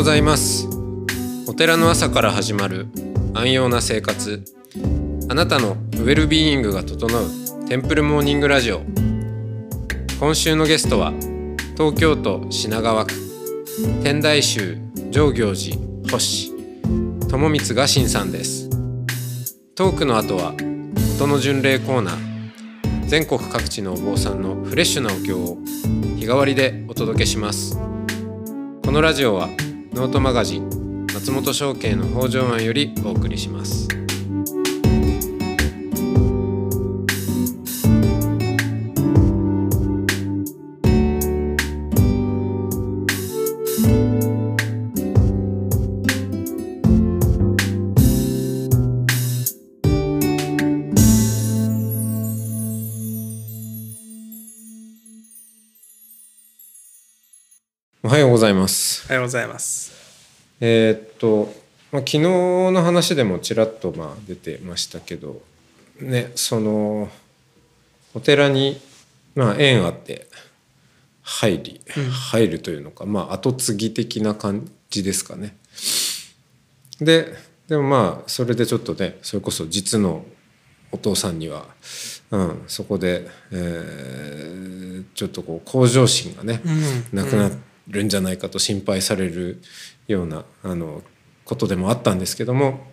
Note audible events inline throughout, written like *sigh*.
ございます。お寺の朝から始まる安養な生活。あなたのウェルビーイングが整うテンプルモーニングラジオ。今週のゲストは東京都品川区天台宗上行寺星友光雅信さんです。トークの後は音の巡礼コーナー。全国各地のお坊さんのフレッシュなお経を日替わりでお届けします。このラジオはノートマガジン松本証券の北条庵よりお送りします。おはようございます。えーっと、まあ、昨日の話でもちらっとまあ出てましたけどねそのお寺にまあ縁あって入り、入るというのかまあ後継ぎ的な感じですかね。ででもまあそれでちょっとねそれこそ実のお父さんには、うん、そこで、えーちょっとこう向上心がね、なくなるんじゃないかと心配されるようなあのことでもあったんですけども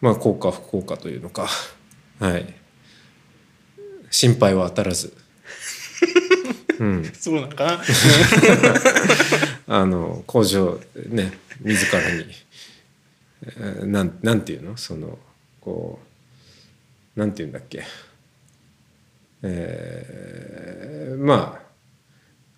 まあ幸か不幸かというのかはい。心配は当たらず、*laughs* うん、そうなんかな。*laughs* あの工場ね自らにえーなんなんていうの？そのこうなんていうんだっけ？えーま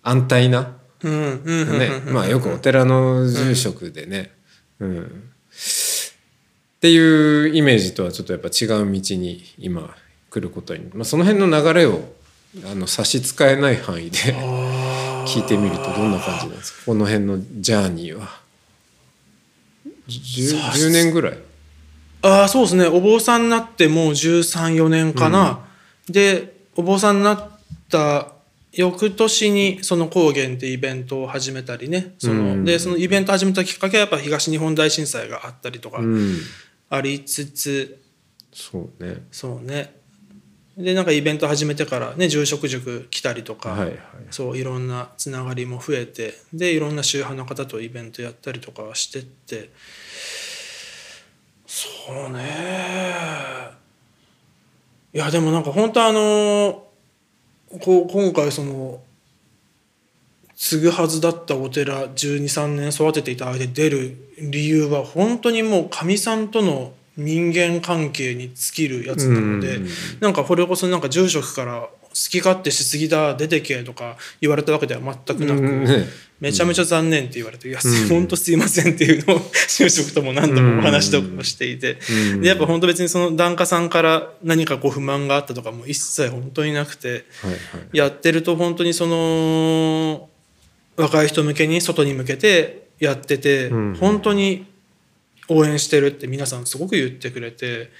あ安泰なうんうんうん。うんねまあよくお寺の住職でね、うん。っていうイメージとはちょっとやっぱ違う道に今来ることに、まあ、その辺の流れをあの差し支えない範囲で *laughs* 聞いてみるとどんな感じなんですか？この辺のジャーニーは。10, 10年ぐらい？ああそうですね。お坊さんになってもう134年かな、でお坊さんになった翌年にその高原ってイベントを始めたりね。その、うん。でそのイベント始めたきっかけはやっぱ東日本大震災があったりとかうん。ありつつ、そうね。そうね。でなんかイベント始めてからね住職塾来たりとか、はいはい。そういろんなつながりも増えてでいろんな宗派の方とイベントやったりとかはしてって。そうね。いやでもなんか本当あのこう今回その継ぐはずだったお寺123年育てていた間で出る理由は本当にもうかみさんとの人間関係に尽きるやつなので、うんなんかこれこそなんか住職から好き勝手しすぎだ出てけとか言われたわけでは全くなく、うんね。めちゃめちゃ残念って言われて「いや本当すいません」っていうのを住職とも何度もお話とかもしていて、うん。でやっぱ本当別にその檀家さんから何かこう不満があったとかも一切本当になくてはいはい。やってると本当にその若い人向けに外に向けてやってて、うん。本当に応援してるって皆さんすごく言ってくれて。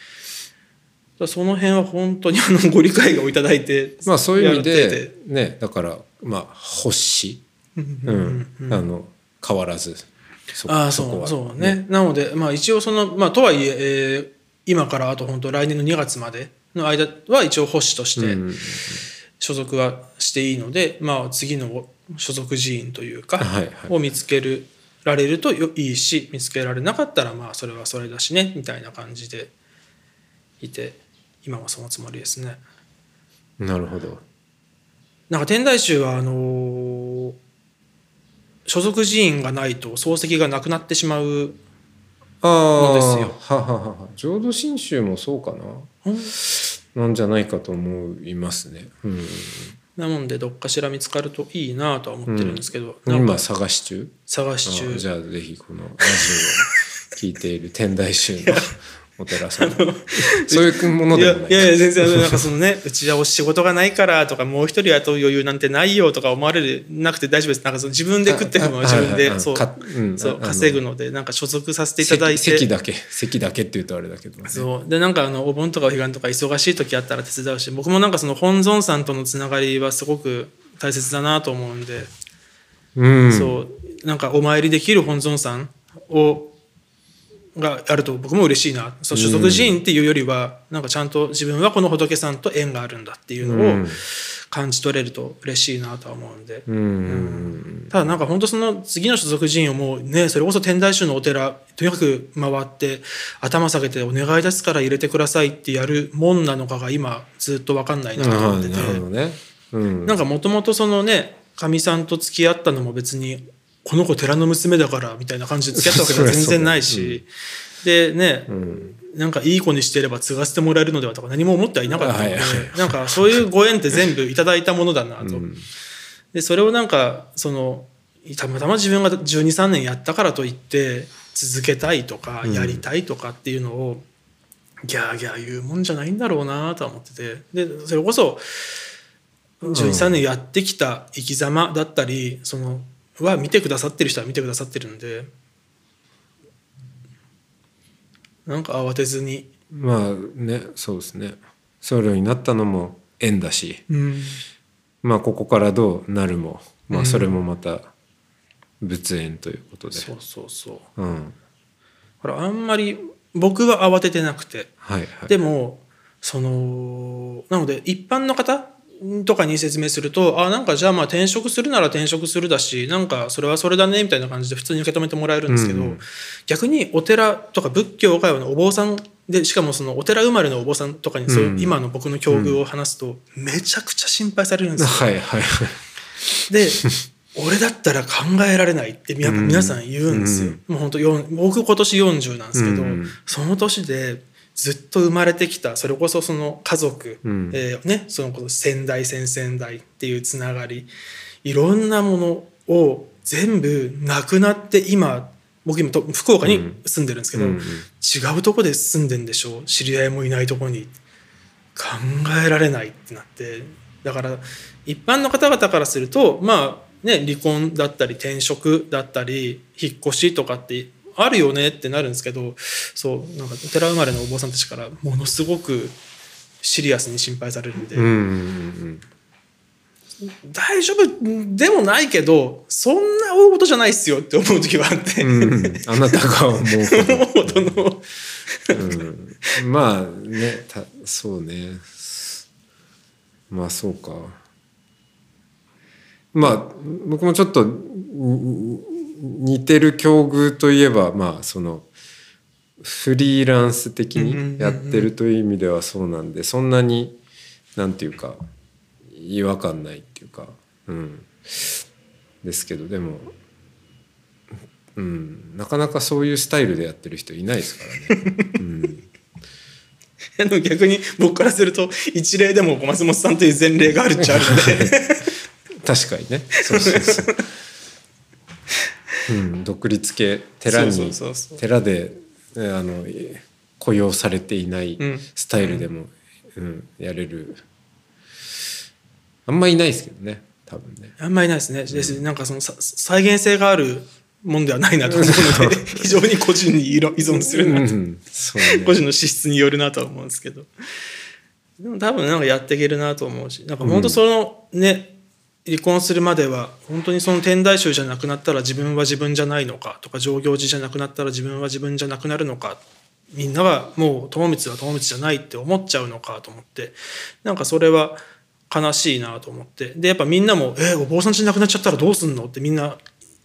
その辺は本当にあの *laughs* ご理解をいただいてまあそういう意味でねだからまあ星、うんあの変わらず。そああそうそうね。なのでまあ一応そのまあとはいええー今からあと本当来年の2月までの間は一応星としてうん所属はしていいので、まあ次の所属寺院というか、はいはい。を見つけるられるとよいいし見つけられなかったらまあそれはそれだしねみたいな感じでいて今はそのつもりですね。なるほど。なんか天台宗はあのー所属寺院がないと漱石がなくなってしまうああのですよ。はははは。浄土真宗もそうかな。なんじゃないかと思いますね、うん、なのでどっかしら見つかるといいなとは思ってるんですけど、なん今か探し中。探し中。あじゃあぜひこのラジオを聞いている天台宗の *laughs* お寺さん。そういうものでもない。いやいや全然なんかそのねうちはお仕事がないからとかもう一人雇う余裕なんてないよとか思われるなくて大丈夫です。なんかその自分で食ってるのは自分でそう。かうんそう稼ぐのでなんか所属させていただいて。席席だけ席だけって言うとあれだけどね。そう。でなんかあのお盆とかお彼岸とか忙しい時あったら手伝うし僕もなんかその本尊さんとのつながりはすごく大切だなと思うんで、うん。そう。なんかお参りできる本尊さんをがあると僕も嬉しいな。そう所属寺院っていうよりはなんかちゃんと自分はこの仏さんと縁があるんだっていうのをうん。感じ取れると嬉しいなとは思うんで、うん。うん。ただなんか本当その次の所属寺院をもうねそれこそ天台宗のお寺とにかく回って頭下げてお願いですから入れてくださいってやるもんなのかが今ずっと分かんないなと思ってて。ね。うん。なんかもともとそのねかみさんと付き合ったのも別にこの子寺の娘だからみたいな感じで付き合ったわけでは全然ないし、でね、なんかいい子にしてれば継がせてもらえるのではとか何も思ってはいなかったので、なんかそういうご縁って全部いただいたものだなと。でそれをなんかそのたまたま自分が1 2 3年やったからといって続けたいとかやりたいとかっていうのを、ギャーギャー言うもんじゃないんだろうなとは思ってて。でそれこそ123年やってきた生き様だったりそのは見てくださってる人は見てくださってるんでなんか慌てずに、まあねそうですね。僧侶になったのも縁だし。うん。まあここからどうなるもまあそれもまた仏縁ということで、そうそうそう。うん。ほらあんまり僕は慌ててなくて。はいはい。でもそのなので一般の方とかに説明するとあなんかじゃあまあ転職するなら転職するだしなんかそれはそれだねみたいな感じで普通に受け止めてもらえるんですけど、うん。逆にお寺とか仏教界のお坊さんでしかもそのお寺生まれのお坊さんとかにそういううん。今の僕の境遇を話すとめちゃくちゃ心配されるんですよ。はいはいはい。で俺だったら考えられないって皆皆さん言うんですよ。もう本当僕今年40なんですけど、うん。その年でずっと生まれてきたそれこそその家族、うん。えーね、そのこと先代先々代っていうつながりいろんなものを全部なくなって今僕今と福岡に住んでるんですけど、うんうん。違うとこで住んでんでしょう。知り合いもいないとこに。考えられないってなって。だから一般の方々からするとまあね離婚だったり転職だったり引っ越しとかってあるよねってなるんですけどそうなんかお寺生まれのお坊さんたちからものすごくシリアスに心配されるんで、うんうんうん大丈夫でもないけどそんな大事じゃないっすよって思う時はあって、うん。うんあなたが思うほどのうん。まあねたそうね。まあそうか。まあ僕もちょっとに似てる境遇といえばまあそのフリーランス的にやってるという意味ではそうなんでそんなになんていうか違和感ないっていうかうん。ですけどでもうん。なかなかそういうスタイルでやってる人いないですからね。うん。あ *laughs* の逆に僕からすると一例でも小松本さんという前例があるっちゃあるんで。*laughs* 確かにね。そうそうそう、うん、独立系寺に寺でえあのえ雇用されていないうん。スタイルでも、うんやれる。あんまいないですけどね多分ね。あんまりないですね、です。なんかそのさ再現性があるもんではないなと思うので *laughs* *laughs* 非常に個人に依依存するなと、うんね。個人の資質によるなとは思うんですけど。でも多分なんかやっていけるなと思うしなんか本当そのね、離婚するまでは本当にその天台宗じゃなくなったら自分は自分じゃないのかとか上行寺じゃなくなったら自分は自分じゃなくなるのかみんながもう友光は友光じゃないって思っちゃうのかと思ってなんかそれは悲しいなと思ってでやっぱみんなも「えお坊さんじゃなくなっちゃったらどうすんの?」ってみんな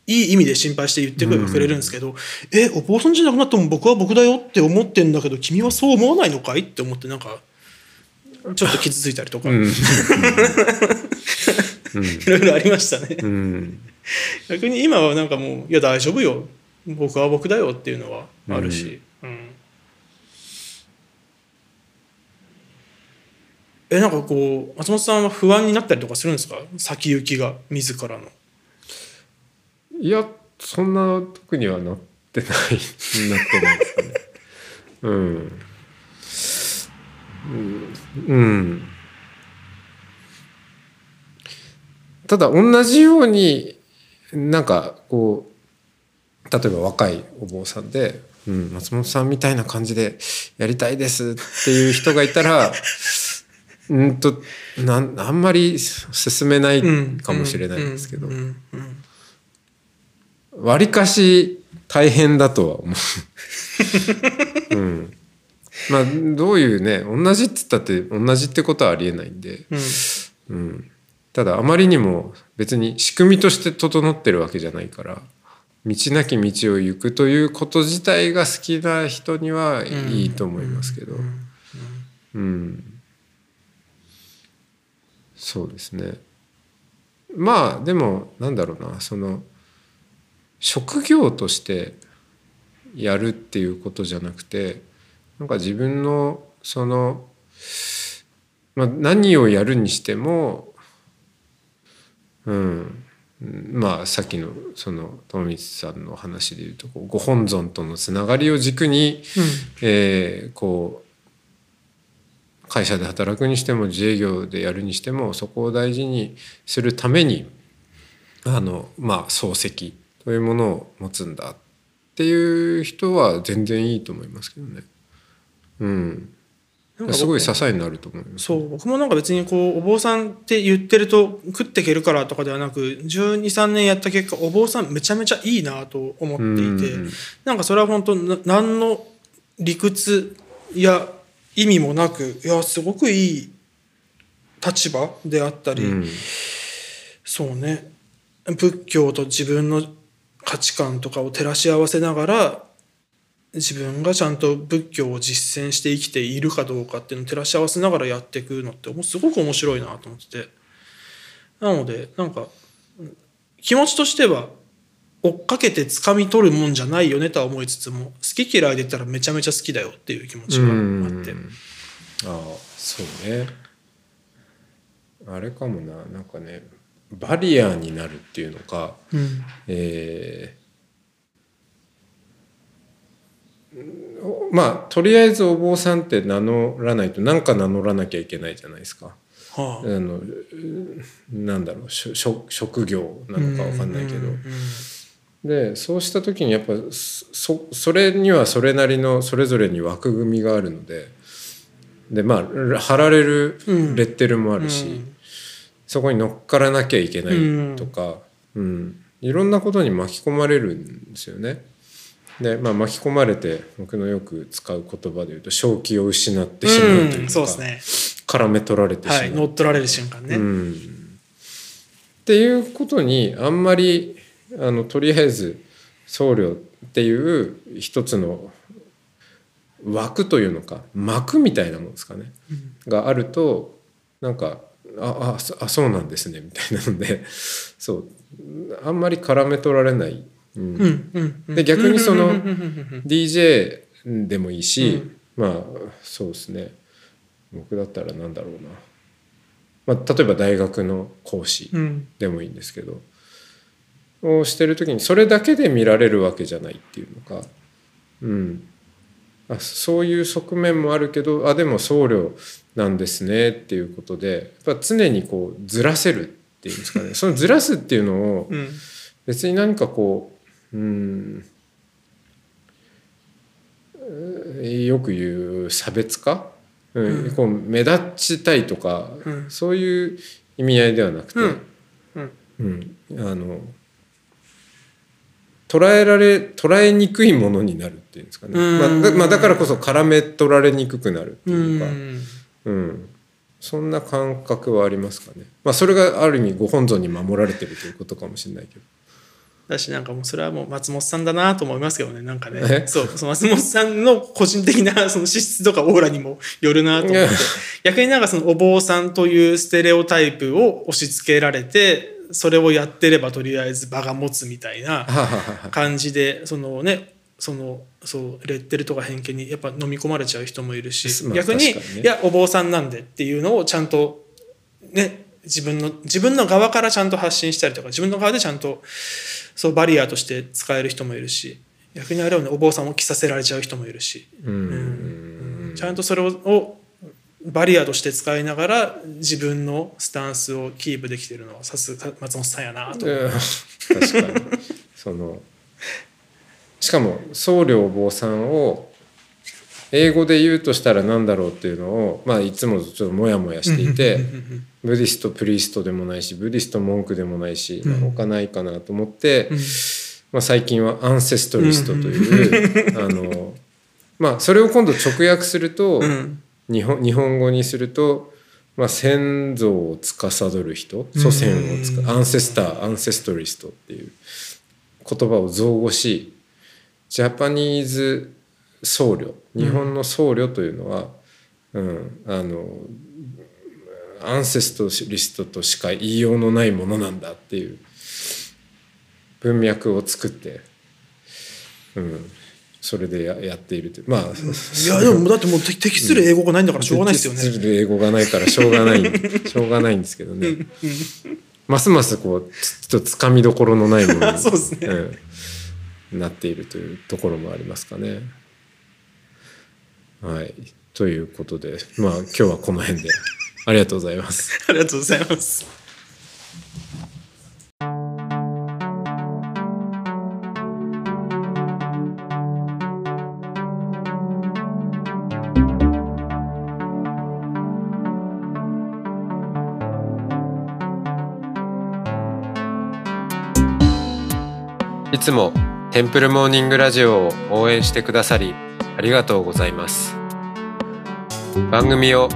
いい意味で心配して言ってくれるんですけど「えお坊さんじゃなくなっても僕は僕だよって思ってんだけど君はそう思わないのかい?」って思ってなんかちょっと傷ついたりとか、うん *laughs* いろいろありましたね。うん。逆に今はなんかもう「いや大丈夫よ。僕は僕だよ」っていうのはあるし、うん。えなんかこう松本さんは不安になったりとかするんですか？先行きが自らの。いやそんな特にはなってないなってないですかね。うんうん、うん、ただ同じようになんかこう例えば若いお坊さんで、うん、松本さんみたいな感じでやりたいですっていう人がいたら *laughs* うんとなんあんまり進めないかもしれないんですけどわりかし大変だとは思う。*laughs* うん。まあどういうね同じって言ったって同じってことはありえないんで、うんうん、ただあまりにも別に仕組みとして整ってるわけじゃないから道なき道を行くということ自体が好きな人にはいいと思いますけど、うん、そうですね。まあでもなんだろうなその職業としてやるっていうことじゃなくてなんか自分のその、まあ、何をやるにしてもうん。まあさっきのその友光さんの話でいうとご本尊とのつながりを軸に、えーこう会社で働くにしても自営業でやるにしてもそこを大事にするためにあのまあ漱石というものを持つんだっていう人は全然いいと思いますけどね。うん、すごい支えになると思います。そう僕もなんか別にこうお坊さんって言ってると食っていけるからとかではなく123年やった結果お坊さんめちゃめちゃいいなと思っていて、うん。なんかそれは本当な何の理屈や意味もなくいやすごくいい立場であったり、うん。そうね。仏教と自分の価値観とかを照らし合わせながら自分がちゃんと仏教を実践して生きているかどうかっていうのを照らし合わせながらやっていくのってもうすごく面白いなと思ってて。なのでなんかうん気持ちとしては追っかけて掴み取るもんじゃないよねとは思いつつも好き嫌いで言ったらめちゃめちゃ好きだよっていう気持ちがあって。うん。ああそうね。あれかもな。なんかねバリアになるっていうのかうん。えーおまあとりあえずお坊さんって名乗らないと何か名乗らなきゃいけないじゃないですか。はあ。のうなんだろうしょ職職業なのかわかんないけど、うんうんでそうした時にやっぱそそれにはそれなりのそれぞれに枠組みがあるので。でまあ貼られるうん。レッテルもあるし、うん。そこに乗っからなきゃいけないとか、うん。いろんなことに巻き込まれるんですよね。で、まあ、巻き込まれて僕のよく使う言葉で言うと正気を失ってしまうというか、うんそうですね絡め取られてしまう。はい乗っ取られる瞬間ね、うん、っていうことにあんまりあのとりあえず僧侶っていう一つの枠というのか幕みたいなもんですかね、があるとなんかああそあそうなんですねみたいなのでそうあんまり絡め取られない。で逆にその DJ でもいいし、うん。まあそうですね。僕だったらなんだろうな、まあ、例えば大学の講師うん。でもいいんですけど、をしてる時にそれだけで見られるわけじゃないっていうのか、うん、あそういう側面もあるけどあでも僧侶なんですねっていうことでやっぱ常にこうずらせるっていうんですかね。そのずらすっていうのをうん。別に何かこううん。えーよく言う差別化、うん。うんこう目立ちたいとか、うん。そういう意味合いではなくて、うん。あの捉えられ捉えにくいものになるっていうんですかね、まあまあ、だからこそ絡め取られにくくなるってういうか、ん。うん。そんな感覚はありますかね、まあ、それがある意味ご本尊に守られてるということかもしれないけど。だしなんかもうそれはもう松本さんだなと思いますけどねなんかね。え？そうその松本さんの個人的なその資質とかオーラにもよるなと思って。逆になんかそのお坊さんというステレオタイプを押し付けられてそれをやってればとりあえず場が持つみたいな感じでそのねそのそうレッテルとか偏見にやっぱ飲み込まれちゃう人もいるし、まあ逆にね。いやお坊さんなんでっていうのをちゃんとね自分の自分の側からちゃんと発信したりとか自分の側でちゃんとそうバリアとして使える人もいるし逆にあれをねお坊さんを着させられちゃう人もいるし、うん。ちゃんとそれををバリアとして使いながら自分のスタンスをキープできてるのはさすが松本さんやなと。うん確かに。*laughs* そのしかも僧侶お坊さんを英語で言うとしたら何だろうっていうのを、まあ、いつもちょっとモヤモヤしていてブディストプリーストでもないしブディストモンクでもないし、まあ他ないかなと思って、まあ、最近はアンセストリストという、あの *laughs* まあそれを今度直訳すると、うん。日本日本語にすると、まあ、先祖を司る人祖先をつかアンセスターアンセストリストっていう言葉を造語しジャパニーズ僧侶日本の僧侶というのは、うん、あのアンセストリストとしか言いようのないものなんだっていう。文脈を作って、うん、それでややっているという。まあいやでもだってもう適適する英語がないんだからしょうがないですよね。適する英語がないからしょうがないしょうがないんですけどね。ますますこうつちょっとつかみどころのないものに *laughs* そうですね。うん。なっているというところもありますかね。はい。ということでまあ今日はこの辺でありがとうございます。*laughs* ありがとうございます。いつもテンプルモーニングラジオを応援してくださりありがとうございます番組を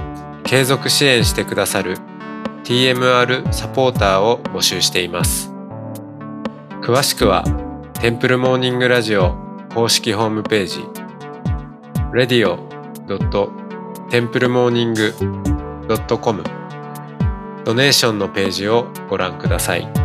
継続支援してくださる TMR サポーターを募集しています詳しくはテンプルモーニングラジオ公式ホームページ radio.templemorning.com ドネーションのページをご覧ください。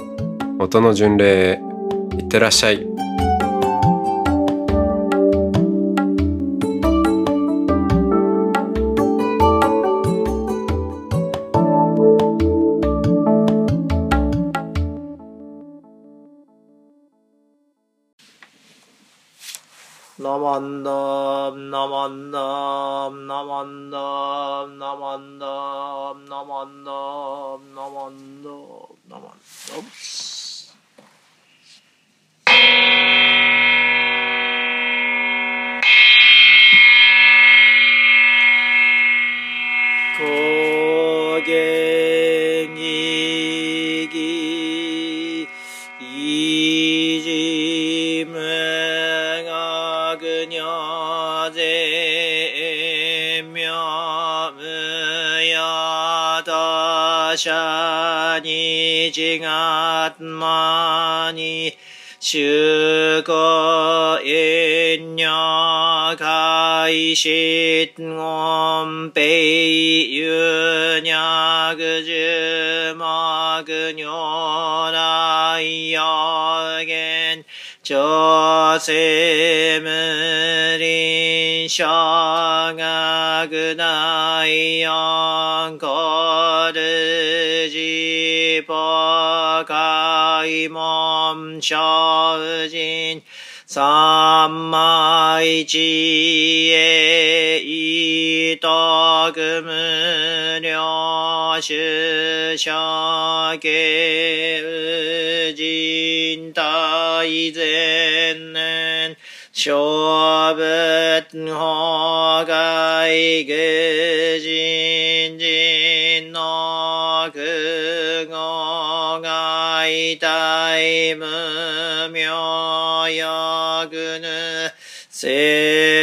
音の巡礼へいってらっしゃい。ナマンダーナマンダーナマンダーナマンダーナマンダーナマンダーナマンダー高原にぎいじむがぐにゃぜみゃむやたしゃにちがまにしゅこいんにゃかいしごんぺいゆにゃぐじゅまぐにょらいやげんちょせむりんしゃがぐないやんこるじぽかいもんしょうじん三枚一へいとくむりょししゃけうじんたいぜんねん。しょうぶほがいぐじんじんのくごがいたいむみょやぐぬ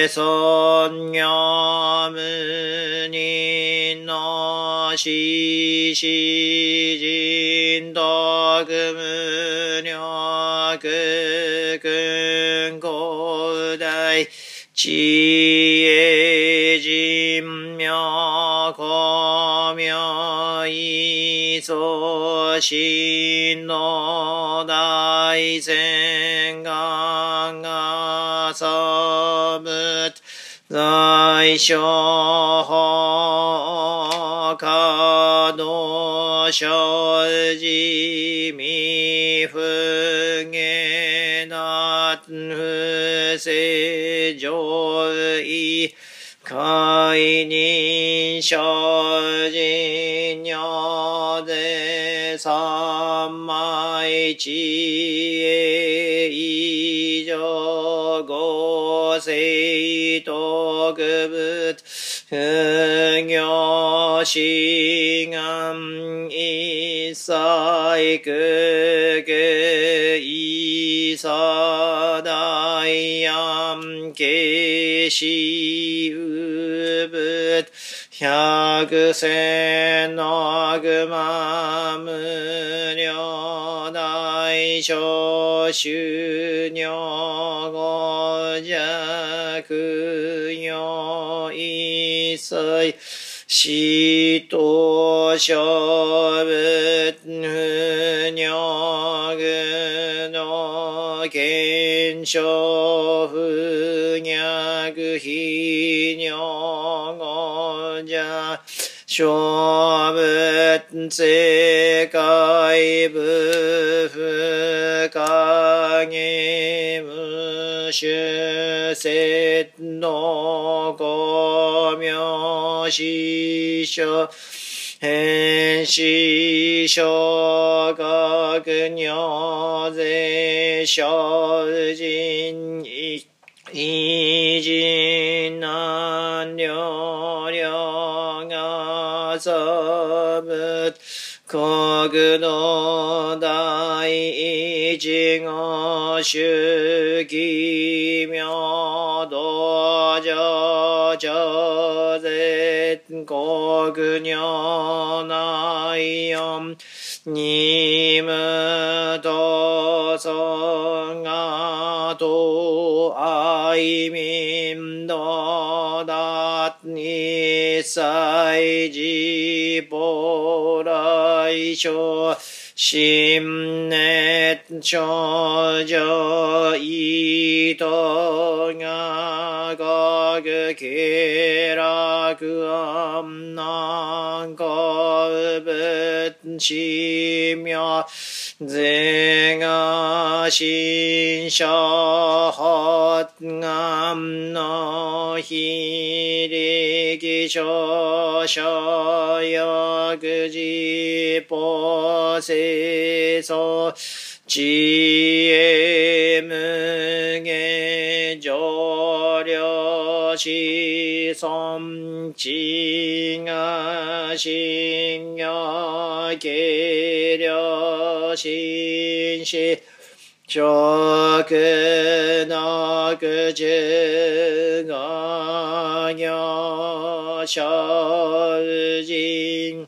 せそんにょむにのししじんどくむにょくくんこうだいちえじみょこみょいそ心の大戦在所法可能所持未不下な不正常意解任所持尿で三枚知恵行志願一切空空一差大安慶死うぶ百千の悪魔無料大小収入五弱よ一切しとしょぶつにょぐのけんしょふにゃぐひにょごじゃしょぶつせかいぶふかげむしゅせのご師匠変死小学尿税小人偉人難量量がさぶ国土第一号主義明道上上国女内四二無とそがと愛民道だ一切自母来生心熱症状意図が学気楽。安国仏地妙税が新書発願の非力少々薬事法清楚知恵無下上量子孫知が信用計量心死食の口が行小人人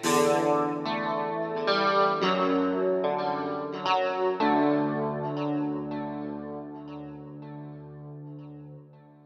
う。